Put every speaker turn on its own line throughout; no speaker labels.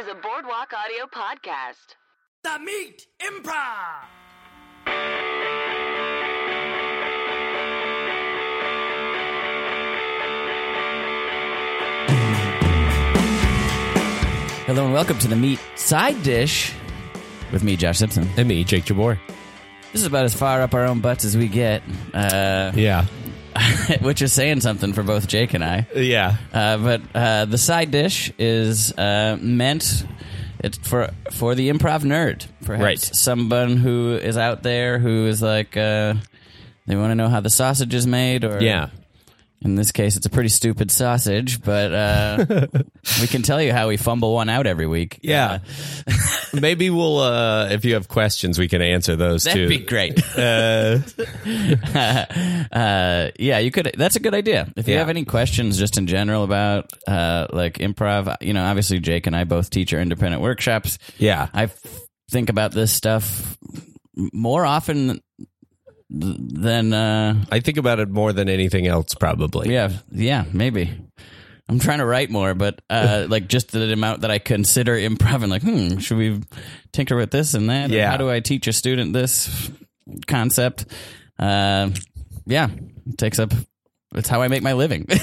is a Boardwalk Audio podcast.
The Meat Improv.
Hello and welcome to the Meat Side Dish with me, Josh Simpson.
And me, Jake Jabbour.
This is about as far up our own butts as we get, uh,
Yeah.
which is saying something for both Jake and I.
Yeah.
Uh, but uh, the side dish is uh, meant it's for for the improv nerd, perhaps
Right.
someone who is out there who is like uh, they want to know how the sausage is made, or
Yeah.
In this case, it's a pretty stupid sausage, but uh, we can tell you how we fumble one out every week.
Yeah. Maybe we'll, uh, if you have questions, we can answer those too.
That'd be great.
Uh,
uh, yeah, you could. That's a good idea. If you
Yeah.
have any questions, just in general about uh, like improv, you know, obviously Jake and I both teach our independent workshops.
yeah.
I f- think about this stuff more often th- than uh,
I think about it more than anything else, probably.
yeah, yeah, maybe. I'm trying to write more, but uh, like just the amount that I consider improv and like, hmm, should we tinker with this and that?
Yeah.
how do I teach a student this concept? Uh, yeah, it takes up. It's how I make my living.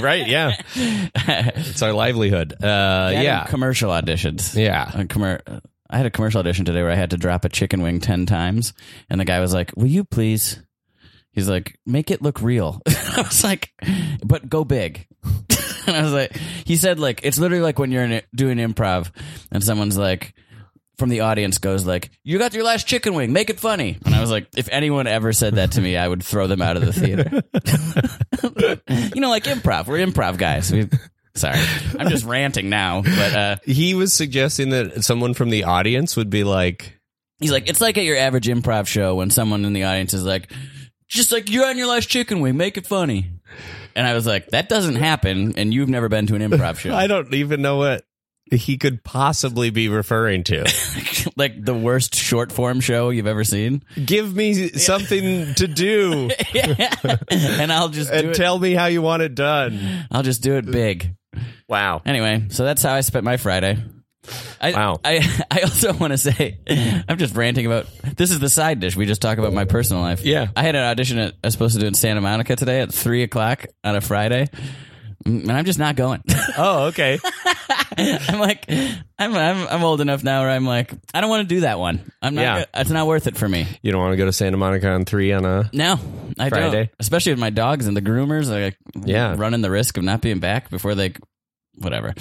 Right. Yeah. it's our livelihood. Uh, yeah.
commercial auditions.
Yeah.
A commer- I had a commercial audition today where I had to drop a chicken wing 10 times. And the guy was like, Will you please? He's like, Make it look real. I was like, But go big. and I was like, He said, like, it's literally like when you're in, doing improv and someone's like, from the audience goes like, "You got your last chicken wing. Make it funny." And I was like, if anyone ever said that to me, I would throw them out of the theater. you know, like improv. We're improv guys. We, sorry, I'm just ranting now. But uh,
He was suggesting that someone from the audience would be like,
he's like, it's like at your average improv show when someone in the audience is like, just like you're on your last chicken wing. Make it funny. And I was like, that doesn't happen. And you've never been to an improv show.
I don't even know what he could possibly be referring to.
like the worst short form show you've ever seen.
Give me something to do
and I'll just do
and tell me how you want it done.
I'll just do it big.
Wow.
Anyway, so that's how I spent my Friday. I,
Wow.
I I also want to say I'm just ranting about this is the side dish. We just talk about my personal life.
Yeah.
I had an audition at, I was supposed to do in Santa Monica today at three o'clock on a Friday, and I'm just not going.
Oh, okay.
I'm like I'm, I'm I'm old enough now where I'm like I don't want to do that one. I'm not.
Yeah.
It's not worth it for me.
You don't want to go to Santa Monica on three on a
No, I don't.
Friday?
Especially with my dogs and the groomers, like
Yeah.
running the risk of not being back before they, whatever.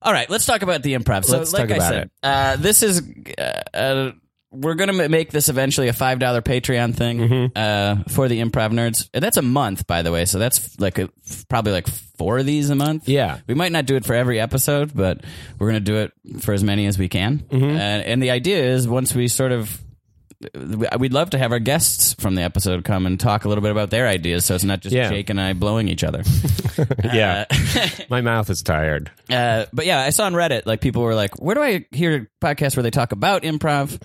All right, let's talk about the improv. So,
Let's
like
talk
I said,
it.
Uh, this is uh, uh, we're gonna make this eventually a five dollar Patreon thing
Mm-hmm.
uh, for the improv nerds, and that's a month, by the way. So that's like a, probably like four of these a month.
Yeah.
we might not do it for every episode, but we're gonna do it for as many as we can.
Mm-hmm.
And, and the idea is once we sort of we'd love to have our guests from the episode come and talk a little bit about their ideas so it's not just
Yeah.
Jake and I blowing each other.
Yeah. My mouth is tired.
Uh, but yeah, I saw on Reddit like people were like, "Where do I hear podcasts where they talk about improv?"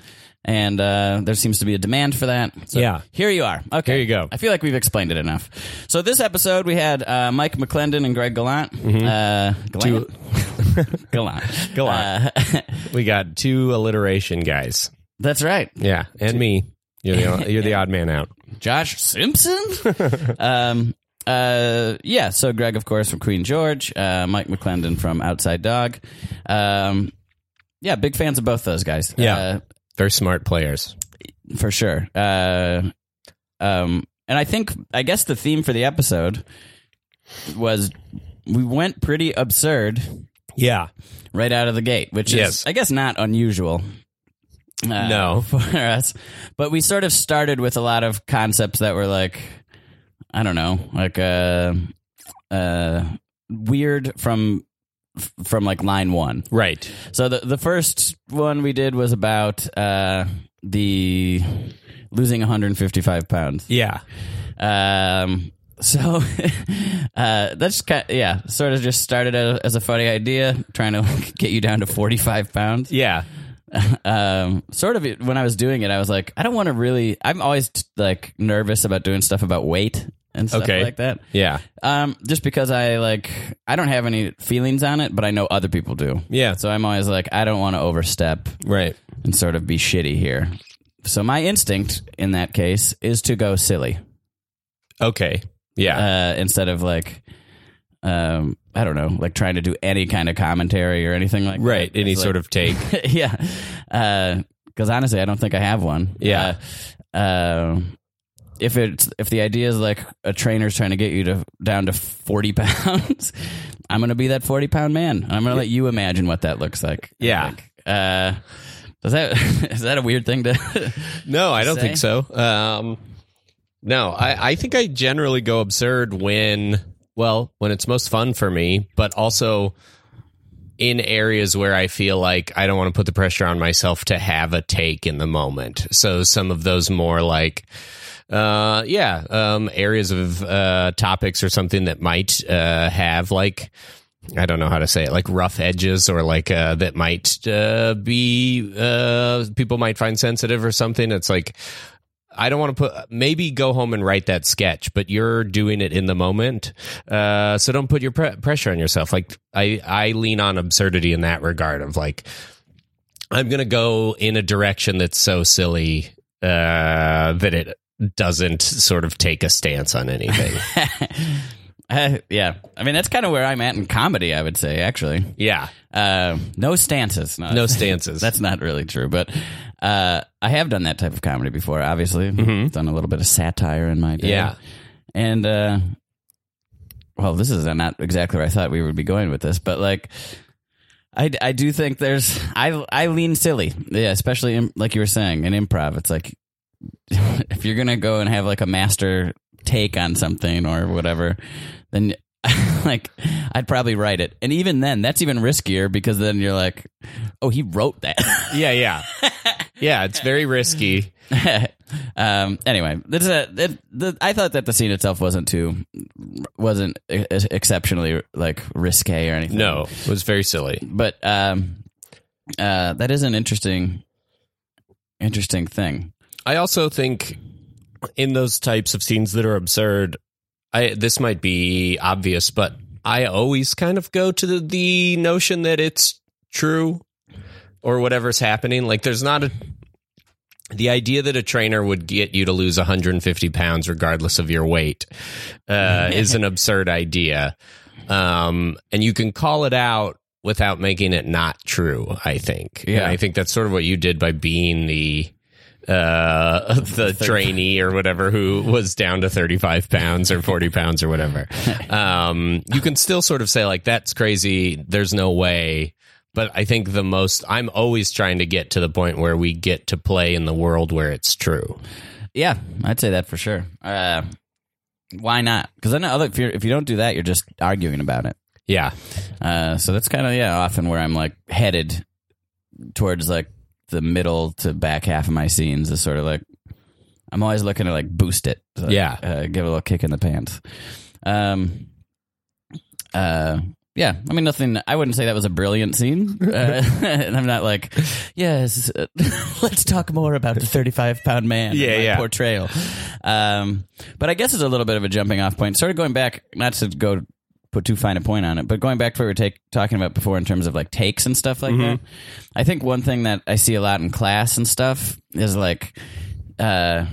And uh, there seems to be a demand for that. So
Yeah.
here you are. Okay,
Here you go.
I feel like we've explained it enough. So this episode we had uh, Mike McLendon and Greg Gallant. Uh, Gallant. Gallant.
Gallant.
Uh,
We got two alliteration guys.
that's right.
Yeah, and me. You're the you're the odd man out.
Josh Simpson. um, uh, yeah. So Greg, of course, from Queen George. Uh, Mike McLendon from Outside Dog. Um, yeah, big fans of both those guys.
Yeah.
Uh,
They're smart players.
for sure. Uh, um, and I think, I guess the theme for the episode was we went pretty absurd
Yeah.
right out of the gate, which is, I guess, not unusual. uh,
No.
for us, but we sort of started with a lot of concepts that were like, I don't know, like uh, uh, weird from from like line one.
Right.
So the the first one we did was about uh, the losing 155 pounds.
Yeah.
Um, so uh, that's kind yeah, sort of just started as a funny idea, trying to get you down to 45 pounds.
Yeah.
Um, sort of when I was doing it, I was like, I don't want to really. I'm always like nervous about doing stuff about weight. And stuff
Okay.
like that.
Yeah.
Um, just because I like, I don't have any feelings on it, but I know other people do.
Yeah.
So I'm always like, I don't want to overstep
Right.
and sort of be shitty here. So my instinct in that case is to go silly
Okay. Yeah.
uh, instead of like, um, I don't know, like trying to do any kind of commentary or anything like
right.
that.
Any
It's
sort
like-
of take.
yeah. Uh, Because honestly, I don't think I have one.
Yeah.
Uh, uh, if it's if the idea is like a trainer's trying to get you to down to forty pounds, I'm going to be that forty pound man. I'm going to let you imagine what that looks like.
Yeah.
Uh, does that is that a weird thing to?
No, I don't
say?
think so. Um, no, I, I think I generally go absurd when, well, when it's most fun for me, but also in areas where I feel like I don't want to put the pressure on myself to have a take in the moment. So some of those more like, uh, yeah, um, areas of uh, topics or something that might uh, have like, I don't know how to say it, like rough edges or like uh, that might uh, be uh, people might find sensitive or something. It's like I don't want to put maybe go home and write that sketch, but you're doing it in the moment, uh, so don't put your pre- pressure on yourself. Like I I lean on absurdity in that regard of like I'm gonna go in a direction that's so silly uh, that it doesn't sort of take a stance on anything.
Uh, yeah, I mean that's kind of where I'm at in comedy. I would say actually,
yeah,
uh, no stances. No,
no stances.
That's not really true, but uh, I have done that type of comedy before. Obviously, done a little bit of satire in my day.
Mm-hmm. Yeah.
and uh, well, this is not exactly where I thought we would be going with this, but like, I, I do think there's I I lean silly, yeah, especially in, like you were saying in improv. It's like if you're gonna go and have like a master take on something or whatever, then like I'd probably write it. And even then, that's even riskier because then you're like, oh, he wrote that.
yeah, yeah, yeah. It's very risky.
um, anyway, this is a, it, the, I thought that the scene itself wasn't too wasn't ex- exceptionally like risque or anything.
No, it was very silly.
but um, uh, that is an interesting interesting thing.
I also think in those types of scenes that are absurd, I this might be obvious, but I always kind of go to the, the notion that it's true or whatever's happening. Like there's not a the idea that a trainer would get you to lose 150 pounds regardless of your weight uh, is an absurd idea, um, and you can call it out without making it not true. I think.
Yeah.
And I think that's sort of what you did by being the uh the trainee or whatever who was down to 35 pounds or 40 pounds or whatever um you can still sort of say like that's crazy there's no way but i think the most i'm always trying to get to the point where we get to play in the world where it's true
Yeah, I'd say that for sure. Uh, why not? Because then other if you if you don't do that, you're just arguing about it.
yeah
Uh, so that's kind of yeah, often where I'm like headed towards like the middle to back half of my scenes is sort of like I'm always looking to like boost it. So,
Yeah.
uh, give it a little kick in the pants. Um, uh, yeah, I mean nothing. I wouldn't say that was a brilliant scene. Uh, and I'm not like, yes, uh, let's talk more about the 35 pound man.
Yeah,
my
yeah.
portrayal. Um, but I guess it's a little bit of a jumping off point. Sort of going back, not to go put too fine a point on it, but going back to what we were take, talking about before in terms of like takes and stuff like that. I think one thing that I see a lot in class and stuff is like, uh,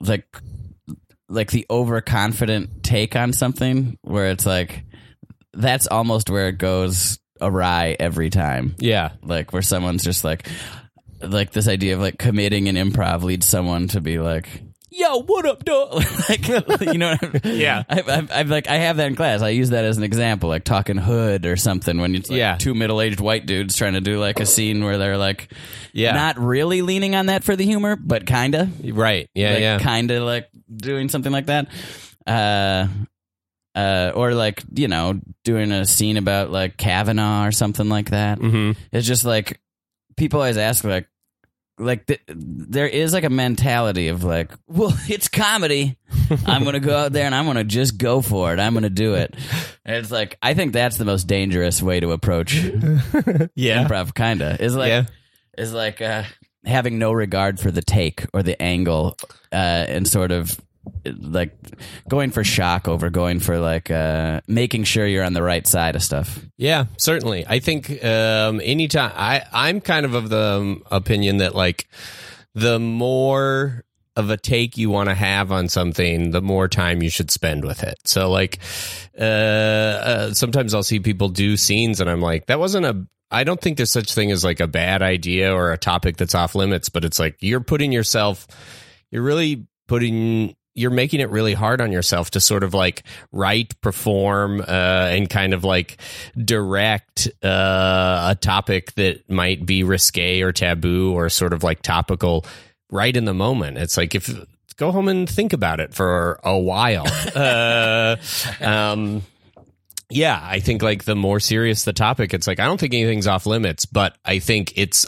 like, like the overconfident take on something where it's like, that's almost where it goes awry every time.
Yeah.
Like where someone's just like like this idea of like committing an improv leads someone to be like yo what up dog like you know what I mean?
Yeah.
I, I, I like i have that in class i use that as an example like talking hood or something when it's like
Yeah.
two middle-aged white dudes trying to do like a scene where they're like
Yeah.
not really leaning on that for the humor but kinda
right yeah
like
yeah
kind of like doing something like that. Uh, uh, or like you know doing a scene about like Kavanaugh or something like that.
Mhm.
It's just like people always ask like like th- there is like a mentality of like well it's comedy. I'm gonna go out there and i'm gonna just go for it. I'm gonna do it. And it's like i think that's the most dangerous way to approach
yeah.
improv kinda. Is like
Yeah.
is like uh having no regard for the take or the angle uh and sort of like going for shock over going for like uh making sure you're on the right side of stuff.
Yeah, certainly. I think um, anytime I I'm kind of of the um, opinion that like the more of a take you want to have on something, the more time you should spend with it. So like uh, uh sometimes I'll see people do scenes and I'm like that wasn't a I don't think there's such thing as like a bad idea or a topic that's off limits, but it's like you're putting yourself you're really putting you're making it really hard on yourself to sort of like write, perform, uh, and kind of like direct uh, a topic that might be risque or taboo or sort of like topical right in the moment. It's like if go home and think about it for a while. uh, um, yeah, I think like the more serious the topic, it's like I don't think anything's off limits, but I think it's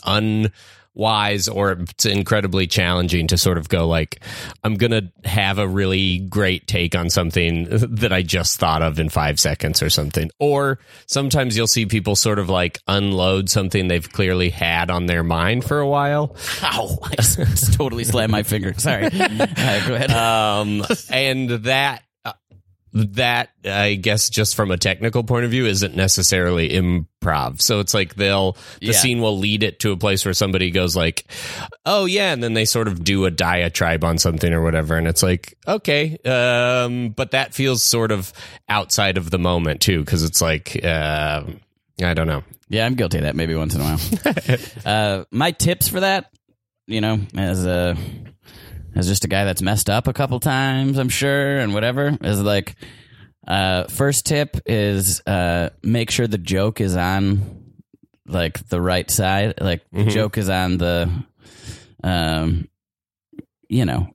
unwise or it's incredibly challenging to sort of go like I'm gonna have a really great take on something that I just thought of in five seconds or something. Or sometimes you'll see people sort of like unload something they've clearly had on their mind for a while.
Ow! I totally slammed my finger. Sorry. Uh, go ahead.
um, and that that I guess just from a technical point of view isn't necessarily improv. So it's like they'll the
Yeah.
scene will lead it to a place where somebody goes like, "Oh yeah," and then they sort of do a diatribe on something or whatever, and it's like, okay, um, but that feels sort of outside of the moment too, because it's like, um I don't know.
Yeah, I'm guilty of that maybe once in a while. uh, my tips for that, you know, as a as just a guy that's messed up a couple times, I'm sure, and whatever, is like uh, first tip is uh, make sure the joke is on like the right side, like the joke is on the, um, you know,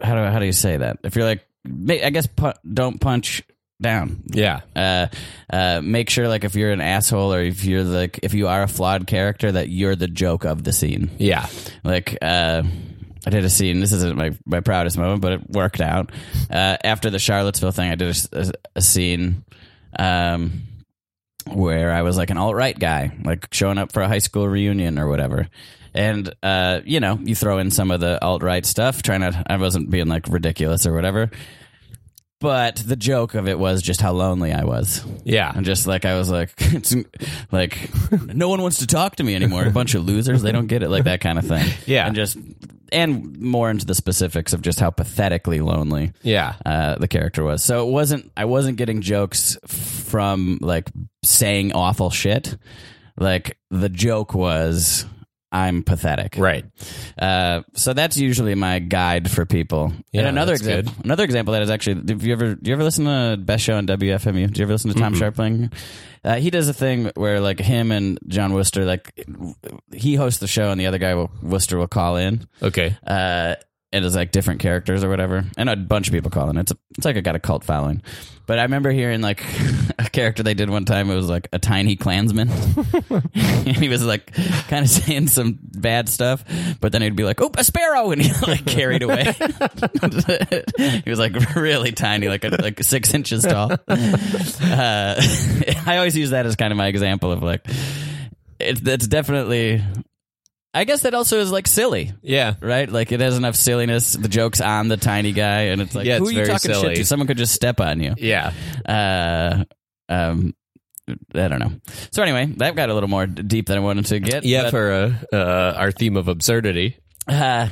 how do how do you say that? If you're like, I guess pu- don't punch down.
Yeah,
uh, uh, make sure like if you're an asshole or if you're like if you are a flawed character that you're the joke of the scene.
yeah,
Like uh, I did a scene. This isn't my my proudest moment, but it worked out. Uh, after the Charlottesville thing, I did a, a, a scene. Um, where I was like an alt right guy, like showing up for a high school reunion or whatever. And uh, you know, you throw in some of the alt right stuff, trying to I wasn't being like ridiculous or whatever. But the joke of it was just how lonely I was.
yeah.
And just like I was like it's like no one wants to talk to me anymore. A bunch of losers, they don't get it like that kind of thing.
Yeah.
And just and more into the specifics of just how pathetically lonely
Yeah.
uh, the character was. So it wasn't I wasn't getting jokes from like saying awful shit. Like the joke was I'm pathetic.
Right.
Uh, so that's usually my guide for people.
Yeah,
and another example, another example that is actually. Have you ever, do you ever listen to Best Show on WFMU? Do you ever listen to Tom Scharpling? Uh, he does a thing where like him and Jon Wurster, like he hosts the show and the other guy will Wurster will call in.
Okay.
Uh, and it's like different characters or whatever, and a bunch of people call in. It's a, it's like it got a cult following. But I remember hearing like a character they did one time. It was like a tiny Klansman, and he was like kind of saying some bad stuff, but then he'd be like, "Oh, a sparrow," and he like carried away. he was like really tiny, like a, like six inches tall. Uh, I always use that as kind of my example of like it's it's definitely. I guess that also is like silly
Yeah.
right? Like it has enough silliness. The joke's on the tiny guy, and it's like,
Yeah,
who
it's
are you talking
silly.
shit to? Someone could just step on you.
Yeah.
Uh, um, I don't know. So anyway, that got a little more deep than I wanted to get.
Yeah.
but,
For uh, uh, our theme of absurdity.
uh,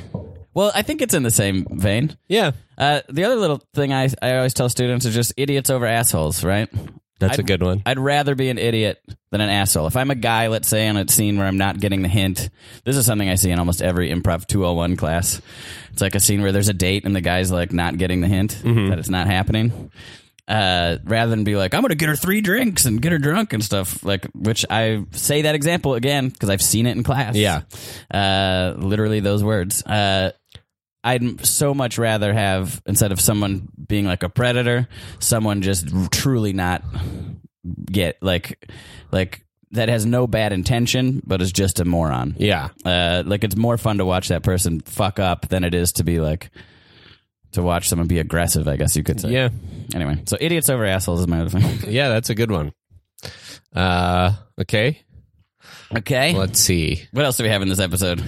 well, I think it's in the same vein.
Yeah.
Uh, the other little thing I I always tell students is just idiots over assholes, right?
That's a
I'd-
good one.
I'd rather be an idiot than an asshole. If I'm a guy, let's say, on a scene where I'm not getting the hint, this is something I see in almost every improv 201 class. It's like a scene where there's a date and the guy's like not getting the hint that it's not happening. Uh, rather than be like, I'm going to get her three drinks and get her drunk and stuff, like, which I say that example again because I've seen it in class.
Yeah.
Uh, literally those words. Uh, I'd so much rather have instead of someone being like a predator, someone just truly not get like like that has no bad intention but is just a moron.
Yeah.
Uh, like it's more fun to watch that person fuck up than it is to be like to watch someone be aggressive. I guess you could say.
Yeah.
Anyway, so idiots over assholes is my other thing.
Yeah. That's a good one. Uh, okay.
Okay.
Let's see.
What else do we have in this episode?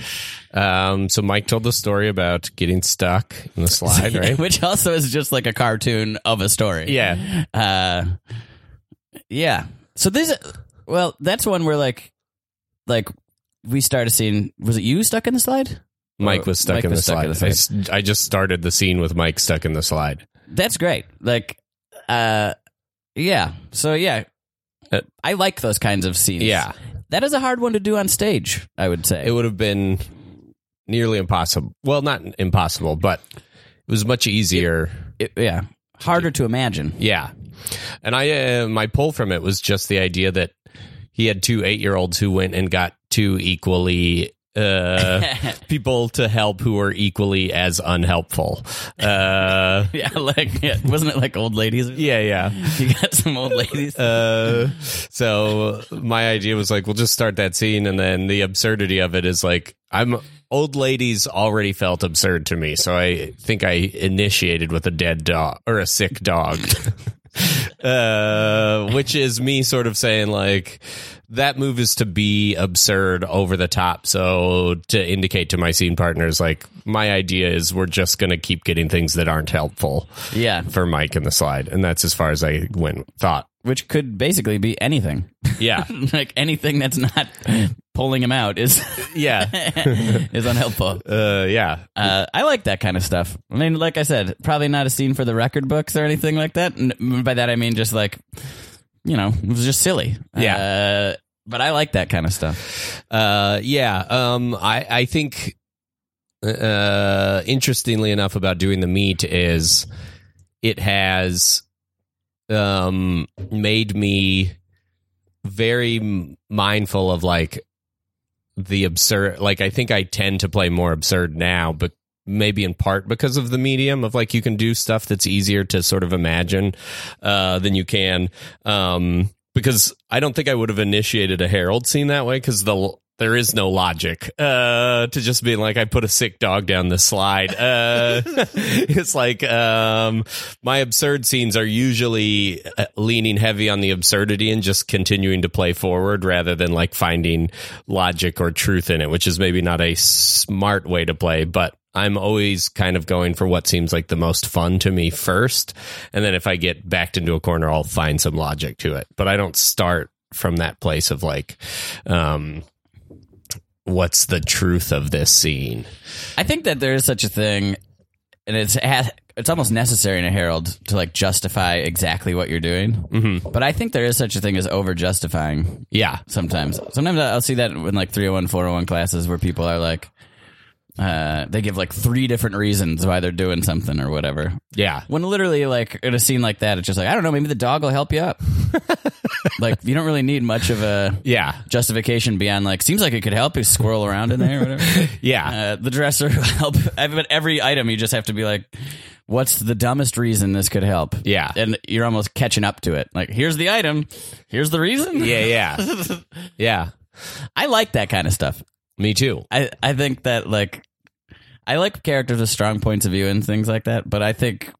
Um, so Mike told the story about getting stuck in the slide, right?
Which also is just like a cartoon of a story.
yeah.
Uh, yeah. So this, well, that's one where like, like we started seeing. Was it you stuck in the slide?
Mike was stuck
Mike
in
was
the
stuck
slide.
in the slide.
I I just started the scene with Mike stuck in the slide.
That's great. Like, uh, yeah. So yeah,
Uh,
I like those kinds of scenes.
Yeah.
That is a hard one to do on stage. I would say.
It would have been nearly impossible. Well, not impossible, but it was much easier.
It- yeah, harder to imagine.
Yeah. And I, uh, my pull from it was just the idea that he had two eight year olds who went and got two equally, uh, people to help who are equally as unhelpful. Uh,
Yeah, like yeah, wasn't it like old ladies?
yeah, yeah.
you got some old ladies.
Uh, so my idea was like, we'll just start that scene, and then the absurdity of it is like, I'm old ladies already felt absurd to me, so I think I initiated with a dead dog or a sick dog, uh, which is me sort of saying like. That move is to be absurd over the top. So to indicate to my scene partners, like my idea is we're just going to keep getting things that aren't helpful
yeah,
for Mike in the slide. And that's as far as I went, thought.
which could basically be anything.
Yeah.
like anything that's not pulling him out is
Yeah.
is unhelpful.
Uh, yeah.
Uh, I like that kind of stuff. I mean, like I said, probably not a scene for the record books or anything like that. And by that I mean just like, you know, it was just silly.
Yeah.
Uh, but I like that kind of stuff.
Uh, yeah. Um, I, I think, uh, interestingly enough about doing the meat is it has, um, made me very mindful of like the absurd, like I think I tend to play more absurd now, but maybe in part because of the medium of like you can do stuff that's easier to sort of imagine uh, than you can. Um, because I don't think I would have initiated a Harold scene that way because the there is no logic uh, to just being like I put a sick dog down the slide. Uh, it's like um, my absurd scenes are usually uh, leaning heavy on the absurdity and just continuing to play forward rather than like finding logic or truth in it, which is maybe not a smart way to play, but I'm always kind of going for what seems like the most fun to me first. And then if I get backed into a corner, I'll find some logic to it. But I don't start from that place of like, um, what's the truth of this scene?
I think that there is such a thing, and it's it's almost necessary in a Harold to like justify exactly what you're doing. Mm-hmm. But I think there is such a thing as over justifying
Yeah.
sometimes. Sometimes I'll see that in like 301, 401 classes where people are like, uh, they give like three different reasons why they're doing something or whatever.
Yeah.
When literally, like in a scene like that, it's just like I don't know, maybe the dog will help you up. like you don't really need much of a
Yeah.
justification beyond like seems like it could help you squirrel around in there or whatever.
Yeah.
Uh, the dresser will help. But every item, you just have to be like, what's the dumbest reason this could help?
Yeah.
And you're almost catching up to it. Like, here's the item. Here's the reason.
yeah. Yeah. yeah.
I like that kind of stuff.
Me too.
I, I think that, like, I like characters with strong points of view and things like that. But I think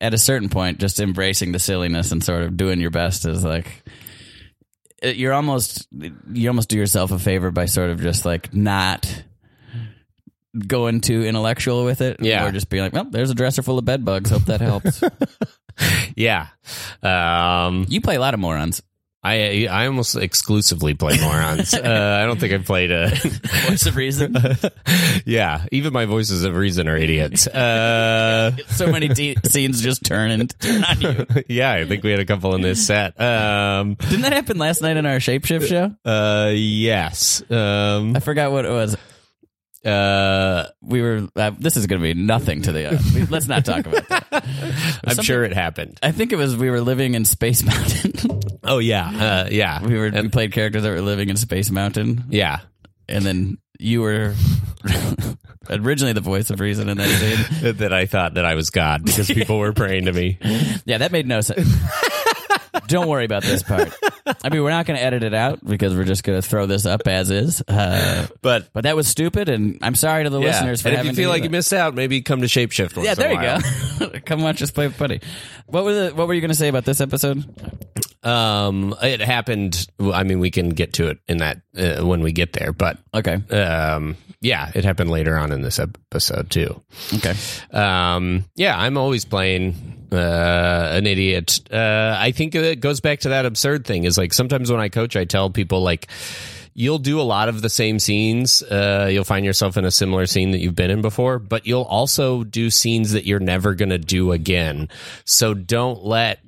at a certain point, just embracing the silliness and sort of doing your best is like, you're almost you almost do yourself a favor by sort of just like not going too intellectual with it
Yeah.
or just being like well there's a dresser full of bed bugs hope that helps
Yeah. Um,
you play a lot of morons
I I almost exclusively play morons. uh, I don't think I've played a.
what's the reason
yeah, even my voices of reason are idiots. Uh,
so many de- scenes just turn and turn on you
yeah, I think we had a couple in this set. Um,
didn't that happen last night in our shapeshift show
uh, yes. Um,
i forgot what it was
uh,
we were uh, this is going to be nothing to the uh, we- let's not talk about that
I'm sure it happened.
i think it was we were living in space mountain
Oh yeah, uh, yeah,
we were we played characters that were living in space mountain
yeah.
and then you were originally the voice of reason in that scene.
that I thought that I was God because people were praying to me.
Yeah, that made no sense. Don't worry about this part. I mean, we're not going to edit it out because we're just going to throw this up as is. Uh,
But
but that was stupid, and I'm sorry to the
yeah,
listeners for
and if you feel like you missed out, maybe come to Shapeshift. Once
Yeah, there you go. Come watch us play footy. What were the, What were you going to say about this episode?
Um, it happened. I mean, we can get to it in that uh, when we get there, but
Okay.
um, yeah, it happened later on in this episode too.
Okay.
Um, yeah, I'm always playing uh, an idiot. Uh, I think it goes back to that absurd thing. Is like sometimes when I coach, I tell people like. You'll do a lot of the same scenes. Uh, you'll find yourself in a similar scene that you've been in before, but you'll also do scenes that you're never going to do again. So don't let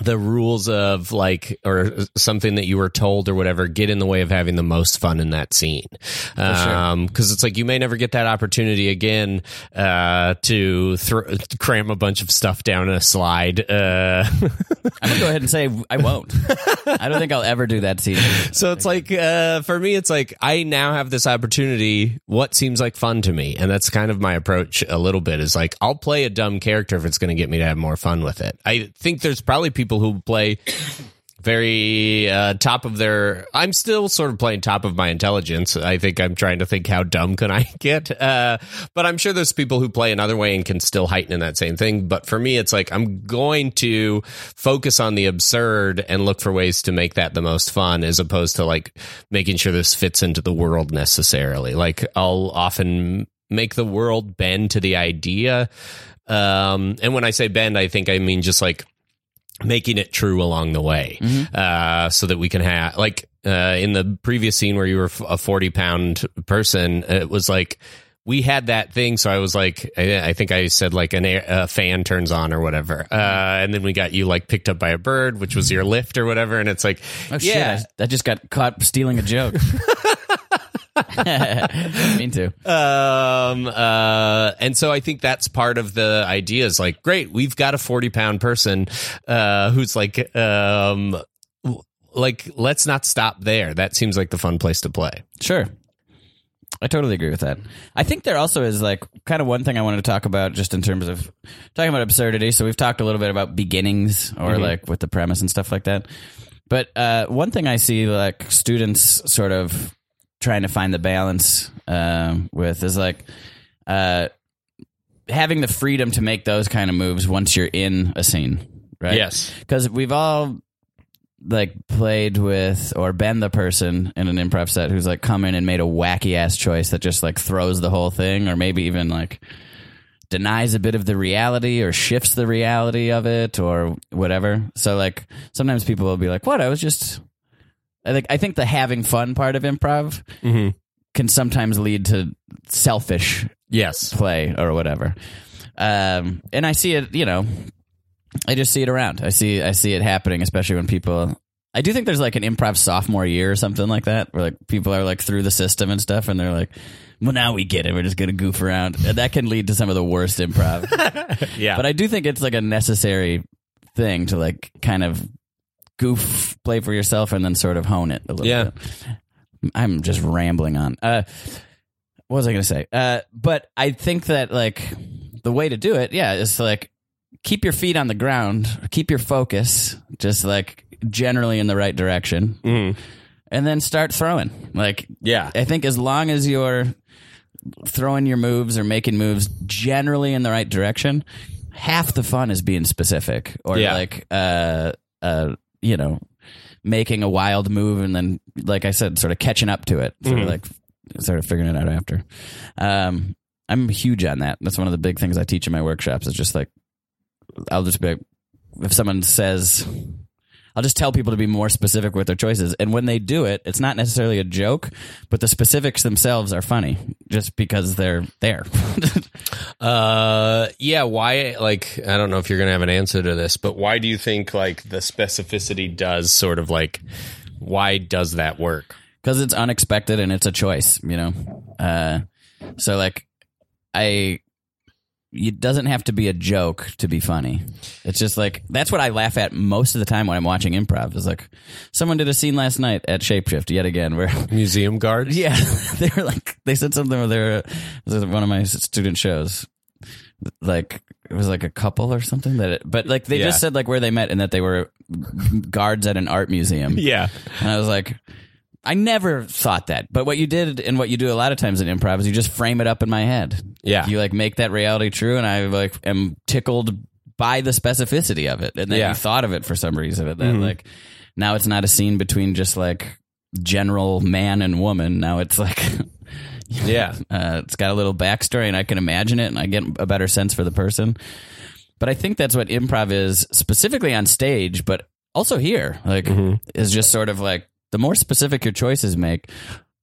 the rules of like or something that you were told or whatever get in the way of having the most fun in that scene um because it's like you may never get that opportunity again uh to thr cram a bunch of stuff down a slide uh
I'm gonna go ahead and say I won't. I don't think I'll ever do that scene.
so it's like uh for me it's like i now have this opportunity what seems like fun to me and that's kind of my approach a little bit is like i'll play a dumb character if it's going to get me to have more fun with it i think there's probably people who play very uh, top of their i'm still sort of playing top of my intelligence. I think i'm trying to think how dumb can i get uh, but i'm sure there's people who play another way and can still heighten in that same thing. But for me it's like i'm going to focus on the absurd and look for ways to make that the most fun as opposed to like making sure this fits into the world necessarily. Like i'll often make the world bend to the idea um, and when i say bend i think i mean just like making it true along the way uh, so that we can have like uh, in the previous scene where you were a 40 pound person it was like we had that thing so i was like i, I think i said like an air, a fan turns on or whatever uh, and then we got you like picked up by a bird which was your lift or whatever and it's like
Oh
yeah
shit! I, I just got caught stealing a joke. mean to.
um uh and so i think that's part of the idea is like great we've got a 40 pound person uh who's like um like let's not stop there that seems like the fun place to play
Sure. I totally agree with that. I think there also is like kind of one thing I wanted to talk about just in terms of talking about absurdity. So we've talked a little bit about beginnings or like with the premise and stuff like that. But uh, one thing I see like students sort of trying to find the balance um, with is like uh, having the freedom to make those kind of moves once you're in a scene, right?
Yes.
because we've all like played with or been the person in an improv set who's like come in and made a wacky ass choice that just like throws the whole thing or maybe even like denies a bit of the reality or shifts the reality of it or whatever so like sometimes people will be like what i was just i think i think the having fun part of improv can sometimes lead to selfish
yes
play or whatever. Um, and I see it, you know, I just see it around. I see, I see it happening, especially when people. I do think there's like an improv sophomore year or something like that, where like people are like through the system and stuff, and they're like, "Well, now we get it. We're just gonna goof around," and that can lead to some of the worst improv.
yeah
but I do think it's like a necessary thing to like kind of goof, play for yourself, and then sort of hone it a little
Yeah.
bit. I'm just rambling on. Uh, what was I going to say? Uh, but I think that like the way to do it, yeah, is to like keep your feet on the ground, keep your focus, just like generally in the right direction, and then start throwing. Like,
Yeah.
I think as long as you're throwing your moves or making moves generally in the right direction, half the fun is being specific or
Yeah.
like, uh, uh, you know, making a wild move and then, like I said, sort of catching up to it, sort of like, sort of figuring it out after. Um, I'm huge on that. That's one of the big things I teach in my workshops. Is just like, I'll just be, like, if someone says, I'll just tell people to be more specific with their choices. And when they do it, it's not necessarily a joke, but the specifics themselves are funny just because they're there.
Uh, yeah. Why? Like, I don't know if you're gonna have an answer to this, but why do you think like the specificity does sort of like why does that work?
Because it's unexpected and it's a choice, you know? Uh, so, like, I. It doesn't have to be a joke to be funny. It's just like that's what I laugh at most of the time when I'm watching improv. Is like someone did a scene last night at Shapeshift yet again where
Museum guards?
Yeah, they were like they said something where they were it was one of my student shows. Like it was like a couple or something that, it, but like they
Yeah.
just said like where they met and that they were guards at an art museum.
Yeah.
And I was like, I never thought that. But what you did and what you do a lot of times in improv is you just frame it up in my head.
Yeah.
You like make that reality true, and I like am tickled by the specificity of it, and then
Yeah.
you thought of it for some reason. That like now it's not a scene between just like general man and woman. Now it's like
Yeah.
uh, it's got a little backstory, and I can imagine it, and I get a better sense for the person. But I think that's what improv is specifically on stage, but also here. Like, is just sort of like the more specific your choices make,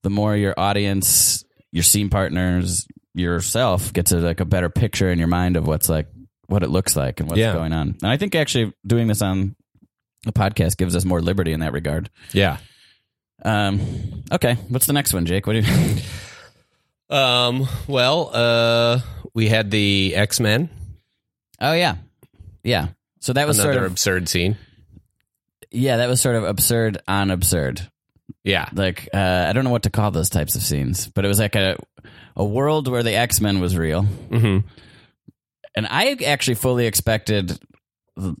the more your audience, your scene partners, yourself gets a, like a better picture in your mind of what's like what it looks like and what's
Yeah.
going on. And I think actually doing this on a podcast gives us more liberty in that regard.
Yeah.
Um, okay, what's the next one, Jake? What do you?
Um, well, uh, we had the X Men,
Oh yeah, yeah. So that was
another
sort of
absurd scene.
Yeah, that was sort of absurd on absurd.
Yeah.
Like uh, I don't know what to call those types of scenes, but it was like a a world where the X Men was real,
hmm
and I actually fully expected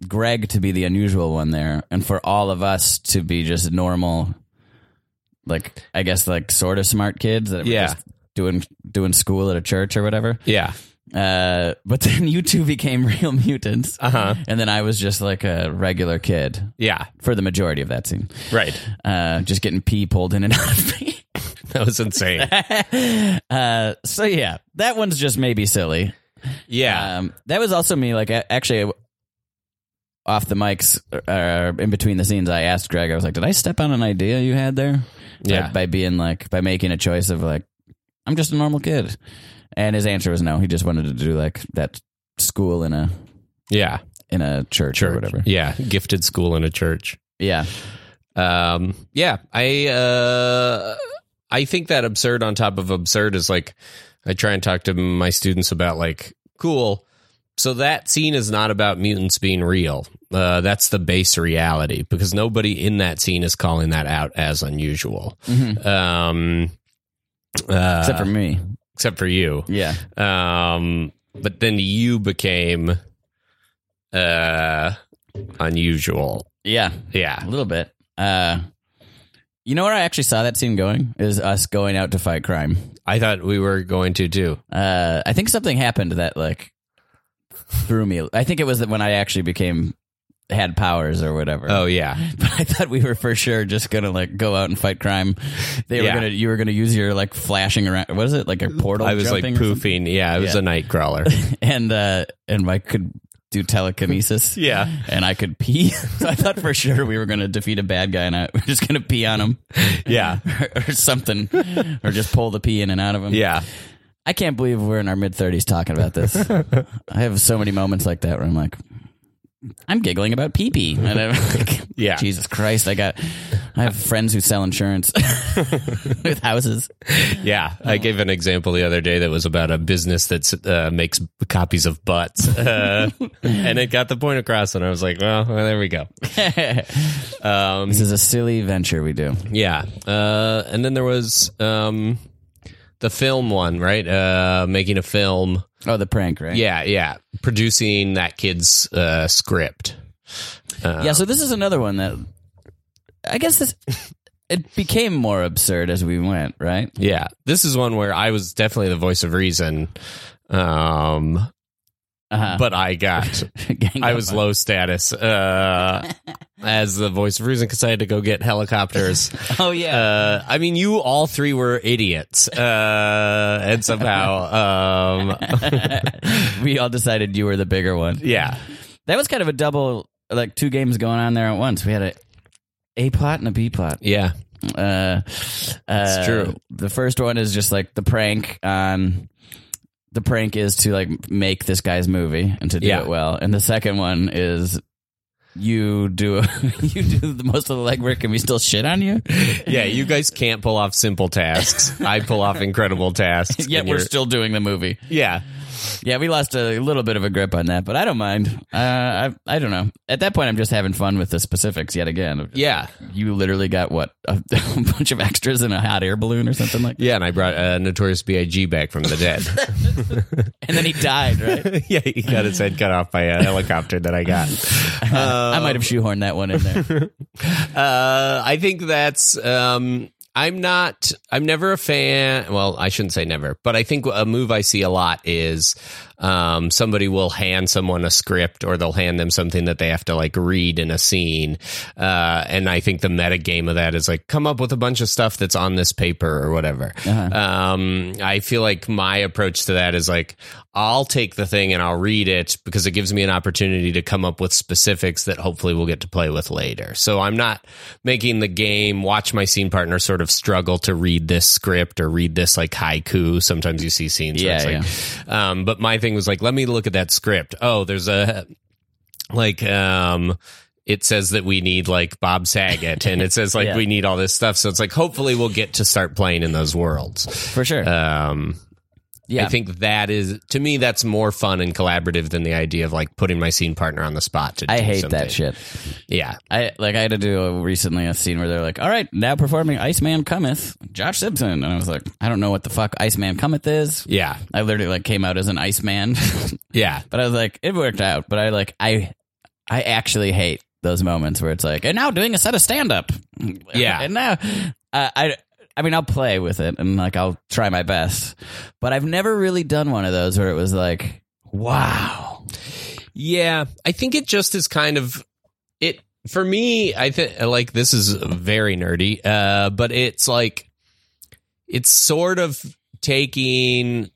Greg to be the unusual one there, and for all of us to be just normal, like I guess like sort of smart kids that were
Yeah.
just doing doing school at a church or whatever.
Yeah.
Uh, but then you two became real mutants,
Uh huh.
and then I was just like a regular kid
Yeah.
for the majority of that scene.
Right.
Uh, just getting pee pulled in and out of me.
That was insane.
uh, so yeah, that one's just maybe silly.
Yeah.
Um, that was also me. Like actually, off the mics, uh, in between the scenes, I asked Greg. I was like, "Did I step on an idea you had there?"
Yeah.
by, being like by making a choice of like, I'm just a normal kid, and his answer was no. He just wanted to do like that school in a
yeah.
in a church,
Church.
or whatever.
Yeah. Gifted school in a church.
Yeah,
Um, yeah, I uh, I think that absurd on top of absurd is like I try and talk to my students about like cool. So that scene is not about mutants being real. Uh, that's the base reality because nobody in that scene is calling that out as unusual. Um, uh,
except for me.
Except for you.
Yeah,
Um, but then you became uh unusual.
yeah,
Yeah.
a little bit. Uh, you know where I actually saw that scene going is us going out to fight crime.
I thought we were going to too.
Uh, I think something happened that like threw me. I think it was that when I actually became had powers or whatever.
Oh yeah.
But I thought we were for sure just gonna like go out and fight crime. They were
Yeah.
gonna you were gonna use your like flashing around. What is it like a portal?
I was like
jumping or something?
poofing. Yeah, it was
Yeah.
a Nightcrawler.
and uh, and I could do telekinesis.
Yeah.
and I could pee. so I thought for sure we were gonna defeat a bad guy, and I, we're just gonna pee on him.
Yeah.
or, or something, or just pull the pee in and out of him.
yeah.
I can't believe we're in our mid thirties talking about this. I have so many moments like that where I'm like, I'm giggling about pee pee.
Yeah.
Jesus Christ, I got, I have friends who sell insurance with houses.
Yeah. I gave an example the other day that was about a business that uh, makes copies of butts. Uh, and it got the point across. And I was like, well, well there we go. Um,
This is a silly venture we do.
yeah. Uh, and then there was um, the film one, right? Uh, making a film.
Oh, the prank, right?
Yeah. Yeah. Producing that kid's uh, script.
Yeah. So this is another one that I guess this it became more absurd as we went, right?
Yeah, this is one where I was definitely the voice of reason, um,
Uh-huh.
but I got I was low status uh, as the voice of reason because I had to go get helicopters.
Oh yeah.
Uh, I mean, you all three were idiots, uh, and somehow, um,
we all decided you were the bigger one.
yeah,
That was kind of a double, like two games going on there at once. We had a A plot and a B plot.
yeah,
Uh, uh,
true.
The first one is just like the prank on. The prank is to like make this guy's movie and to do
Yeah.
it well, and the second one is you do you do the most of the legwork and we still shit on you.
yeah. You guys can't pull off simple tasks. I pull off incredible tasks.
Yet we're still doing the movie.
yeah,
Yeah, we lost a little bit of a grip on that, but I don't mind. Uh, I I don't know. At that point, I'm just having fun with the specifics yet again.
yeah.
You literally got what a, a bunch of extras in a hot air balloon or something like. that.
Yeah, and I brought uh, Notorious B.I.G. back from the dead.
And then he died, right?
yeah, he got his head cut off by a helicopter that I got.
I might have shoehorned that one in there.
Uh, I think that's. Um, I'm not. I'm never a fan. Well, I shouldn't say never, but I think a move I see a lot is um, somebody will hand someone a script or they'll hand them something that they have to like read in a scene. Uh, and I think the meta game of that is like come up with a bunch of stuff that's on this paper or whatever. Um, I feel like my approach to that is like I'll take the thing and I'll read it because it gives me an opportunity to come up with specifics that hopefully we'll get to play with later. So I'm not making the game watch my scene partner sort of struggle to read this script or read this like haiku. Sometimes you see scenes. where
Yeah,
it's like, Um, but my thing was like, let me look at that script. Oh, there's a like um it says that we need like Bob Saget and it says like
Yeah.
we need all this stuff. So it's like hopefully we'll get to start playing in those worlds.
For sure.
Um
yeah.
I think that is to me that's more fun and collaborative than the idea of like putting my scene partner on the spot to
I hate
something.
that shit.
Yeah.
I like I had to do a, recently a scene where they're like, "All right, now performing Iceman Cometh, Josh Simpson," and I was like, "I don't know what the fuck Iceman Cometh is."
Yeah.
I literally like came out as an Iceman,
Yeah.
but I was like, it worked out. But I like I I actually hate those moments where it's like, and now doing a set of stand up,
Yeah.
and now uh, I. I mean, I'll play with it and like I'll try my best, but I've never really done one of those where it was like, wow,
Yeah, I think it just is kind of it for me. I think like this is very nerdy, uh, but it's like it's sort of taking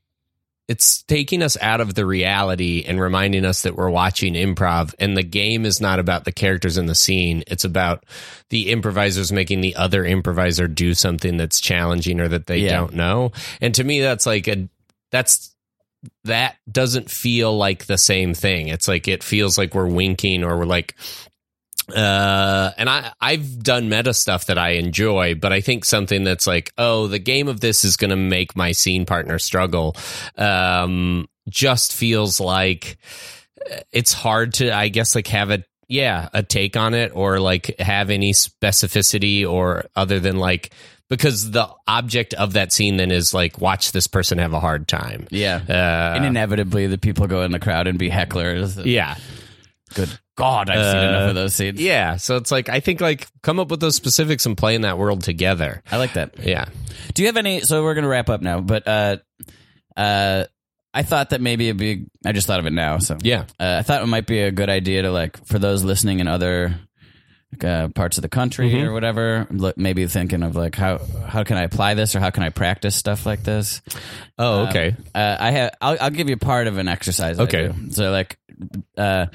it's taking us out of the reality and reminding us that we're watching improv and the game is not about the characters in the scene it's about the improvisers making the other improviser do something that's challenging or that they
Yeah.
don't know and to me that's like a that's that doesn't feel like the same thing. It's like it feels like we're winking or we're like uh and I I've done meta stuff that I enjoy, but I think something that's like, oh, the game of this is going to make my scene partner struggle um just feels like it's hard to I guess like have a yeah, a take on it or like have any specificity or other than like because the object of that scene then is like watch this person have a hard time.
yeah.
Uh,
and inevitably, the people go in the crowd and be hecklers.
yeah.
Good God, I've seen
Uh,
enough of those scenes.
Yeah. So it's like I think like come up with those specifics and play in that world together.
I like that.
Yeah.
Do you have any? So we're gonna wrap up now, but uh, uh, I thought that maybe it'd be. I just thought of it now. So
Yeah.
uh, I thought it might be a good idea to like for those listening in other uh, parts of the country
Mm-hmm.
or whatever. Look, maybe thinking of like how how can I apply this or how can I practice stuff like this.
Oh, okay.
Uh, I have. I'll, I'll give you part of an exercise. I
Okay.
do. So like, uh,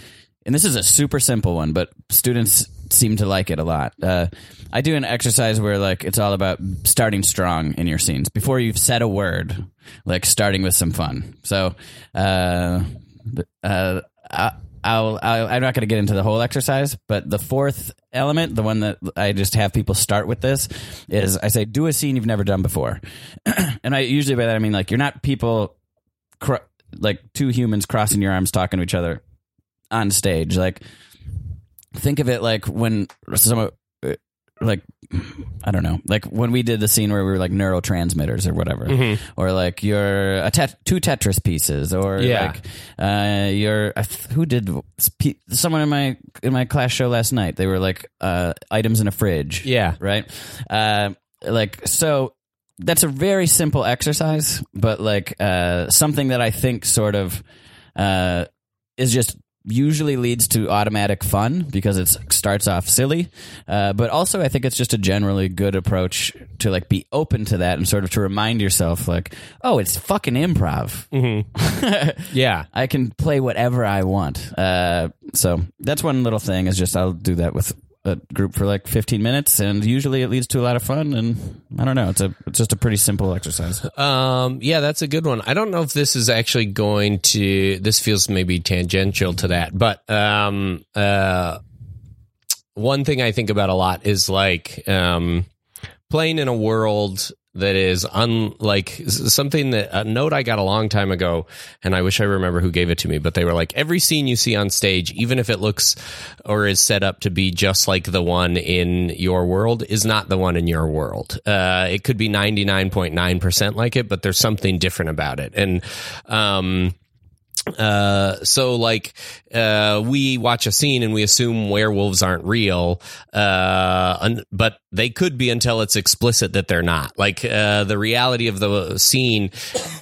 and this is a super simple one, but students seem to like it a lot. Uh, I do an exercise where like it's all about starting strong in your scenes before you've said a word, like starting with some fun. So, uh, uh, I, I'll, I'll, I'm not going to get into the whole exercise, but the fourth element, the one that I just have people start with this, is I say, do a scene you've never done before. and I usually by that I mean like you're not people like two humans crossing your arms talking to each other on stage. Like think of it like when some uh, like I don't know, like when we did the scene where we were like neurotransmitters or whatever, or like you're a tet- two Tetris pieces, or
Yeah.
like uh, th- who did pe- someone in my in my class show last night. They were like uh, items in a fridge,
Yeah.
right? Uh, like so that's a very simple exercise, but like uh, something that I think sort of uh, is just usually leads to automatic fun because it starts off silly. Uh, but also, I think it's just a generally good approach to like be open to that and sort of to remind yourself, like, oh, it's fucking improv.
Yeah.
I can play whatever I want. Uh, so that's one little thing is just I'll do that with a group for like 15 minutes and usually it leads to a lot of fun and I don't know it's a it's just a pretty simple exercise.
Um, yeah, that's a good one. I don't know if this is actually going to. This feels maybe tangential to that, but um, uh, one thing I think about a lot is like um, playing in a world that is unlike something that a note I got a long time ago, and I wish I remember who gave it to me, but they were like, every scene you see on stage, even if it looks or is set up to be just like the one in your world, is not the one in your world. Uh, it could be 99.9% like it, but there's something different about it. And, um, uh so like uh we watch a scene and we assume werewolves aren't real uh un- but they could be until it's explicit that they're not. Like uh the reality of the scene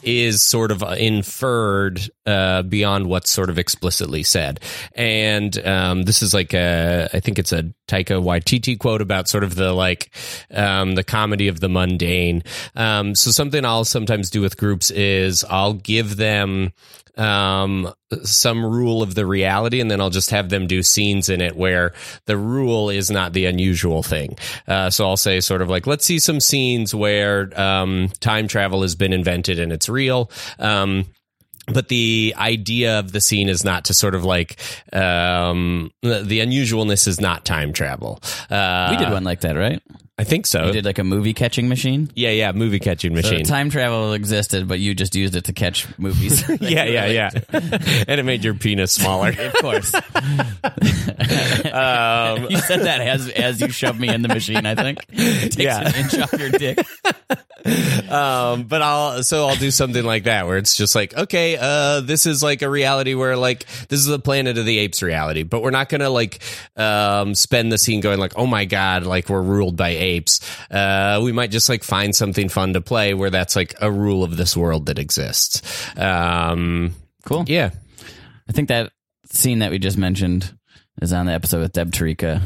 is sort of inferred uh beyond what's sort of explicitly said. And um this is like a i think it's a taika waititi quote about sort of the like um the comedy of the mundane. Um so something i'll sometimes do with groups is i'll give them um, some rule of the reality, and then I'll just have them do scenes in it where the rule is not the unusual thing. Uh, so I'll say sort of like, let's see some scenes where um, time travel has been invented and it's real. Um, but the idea of the scene is not to sort of like um, the, the unusualness is not time travel. Uh,
we did one like that, right?
I think so.
We did like a movie catching machine.
yeah, yeah, movie catching
So
machine.
time travel existed, but you just used it to catch movies.
yeah, yeah, yeah. and it made your penis smaller.
Of course.
Um,
you said that as as you shoved me in the machine. I think. It takes
Yeah.
an inch off your dick.
um, but I'll so I'll do something like that where it's just like, okay, uh, this is like a reality where like this is the Planet of the Apes reality, but we're not gonna like um spend the scene going like, oh my god, like we're ruled by apes. Uh, we might just like find something fun to play where that's like a rule of this world that exists. Um,
Cool.
yeah,
I think that scene that we just mentioned is on the episode with Deb Tarika.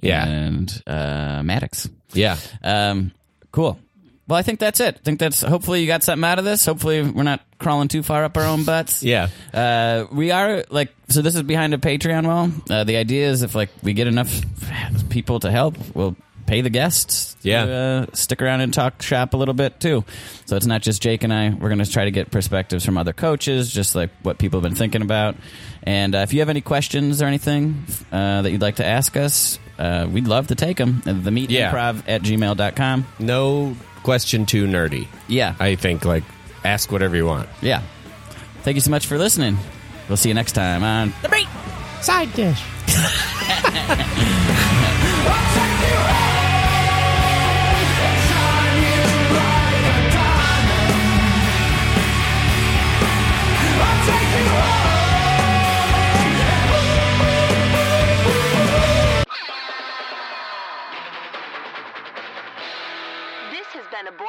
Yeah.
And uh, Maddox.
yeah.
Um, cool. Well, I think that's it. I think that's hopefully you got something out of this. Hopefully we're not crawling too far up our own butts.
Yeah.
Uh, we are like so. This is behind a Patreon wall. Uh, the idea is if like we get enough people to help, we'll pay the guests. to,
Yeah.
uh, stick around and talk shop a little bit too. So it's not just Jake and I. We're going to try to get perspectives from other coaches, just like what people have been thinking about. And uh, if you have any questions or anything uh, that you'd like to ask us, uh, we'd love to take them. The meat
Yeah.
improv at gmail.com.
No question too nerdy.
Yeah.
I think like ask whatever you want.
yeah. Thank you so much for listening. We'll see you next time on The Meat.
Side dish.